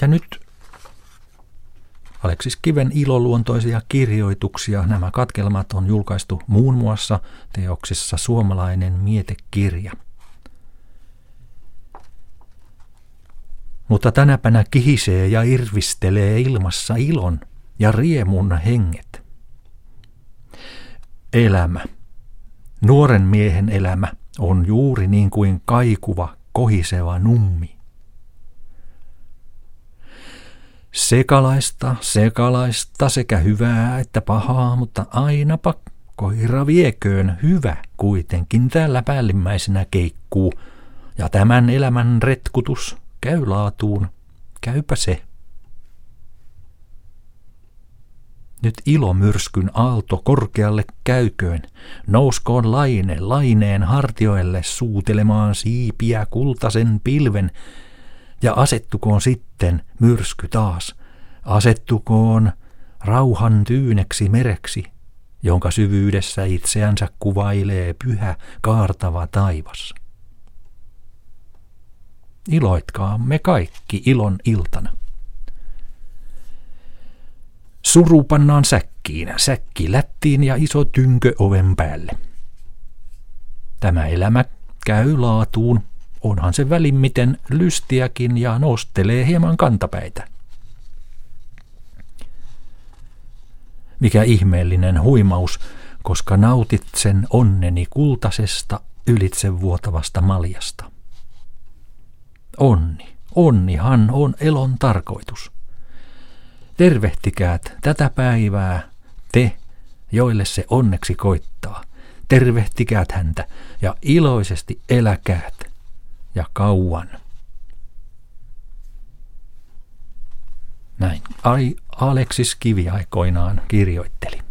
Ja nyt Aleksis Kiven iloluontoisia kirjoituksia. Nämä katkelmat on julkaistu muun muassa teoksissa Suomalainen mietekirja. Mutta tänäpänä kihisee ja irvistelee ilmassa ilon ja riemun henget. Elämä, nuoren miehen elämä, on juuri niin kuin kaikuva, kohiseva nummi. Sekalaista, sekalaista sekä hyvää että pahaa, mutta ainapa koira vieköön. Hyvä kuitenkin täällä päällimmäisenä keikkuu, ja tämän elämän retkutus käy laatuun, käypä se. Nyt ilomyrskyn aalto korkealle käyköön, nouskoon laine laineen hartioille suutelemaan siipiä kultasen pilven, ja asettukoon sitten myrsky taas, asettukoon rauhan tyyneksi mereksi, jonka syvyydessä itseänsä kuvailee pyhä kaartava taivas. Iloitkaamme kaikki ilon iltana. Suru pannaan säkkiin, säkki lättiin ja iso tynkö oven päälle. Tämä elämä käy laatuun, onhan se välimmiten lystiäkin ja nostelee hieman kantapäitä. Mikä ihmeellinen huimaus, koska nautit sen onneni kultasesta ylitsevuotavasta maljasta. Onni, onnihan on elon tarkoitus. Tervehtikäät tätä päivää, te, joille se onneksi koittaa. Tervehtikäät häntä ja iloisesti eläkäät ja kauan. Näin Ai Aleksis Kivi aikoinaan kirjoitteli.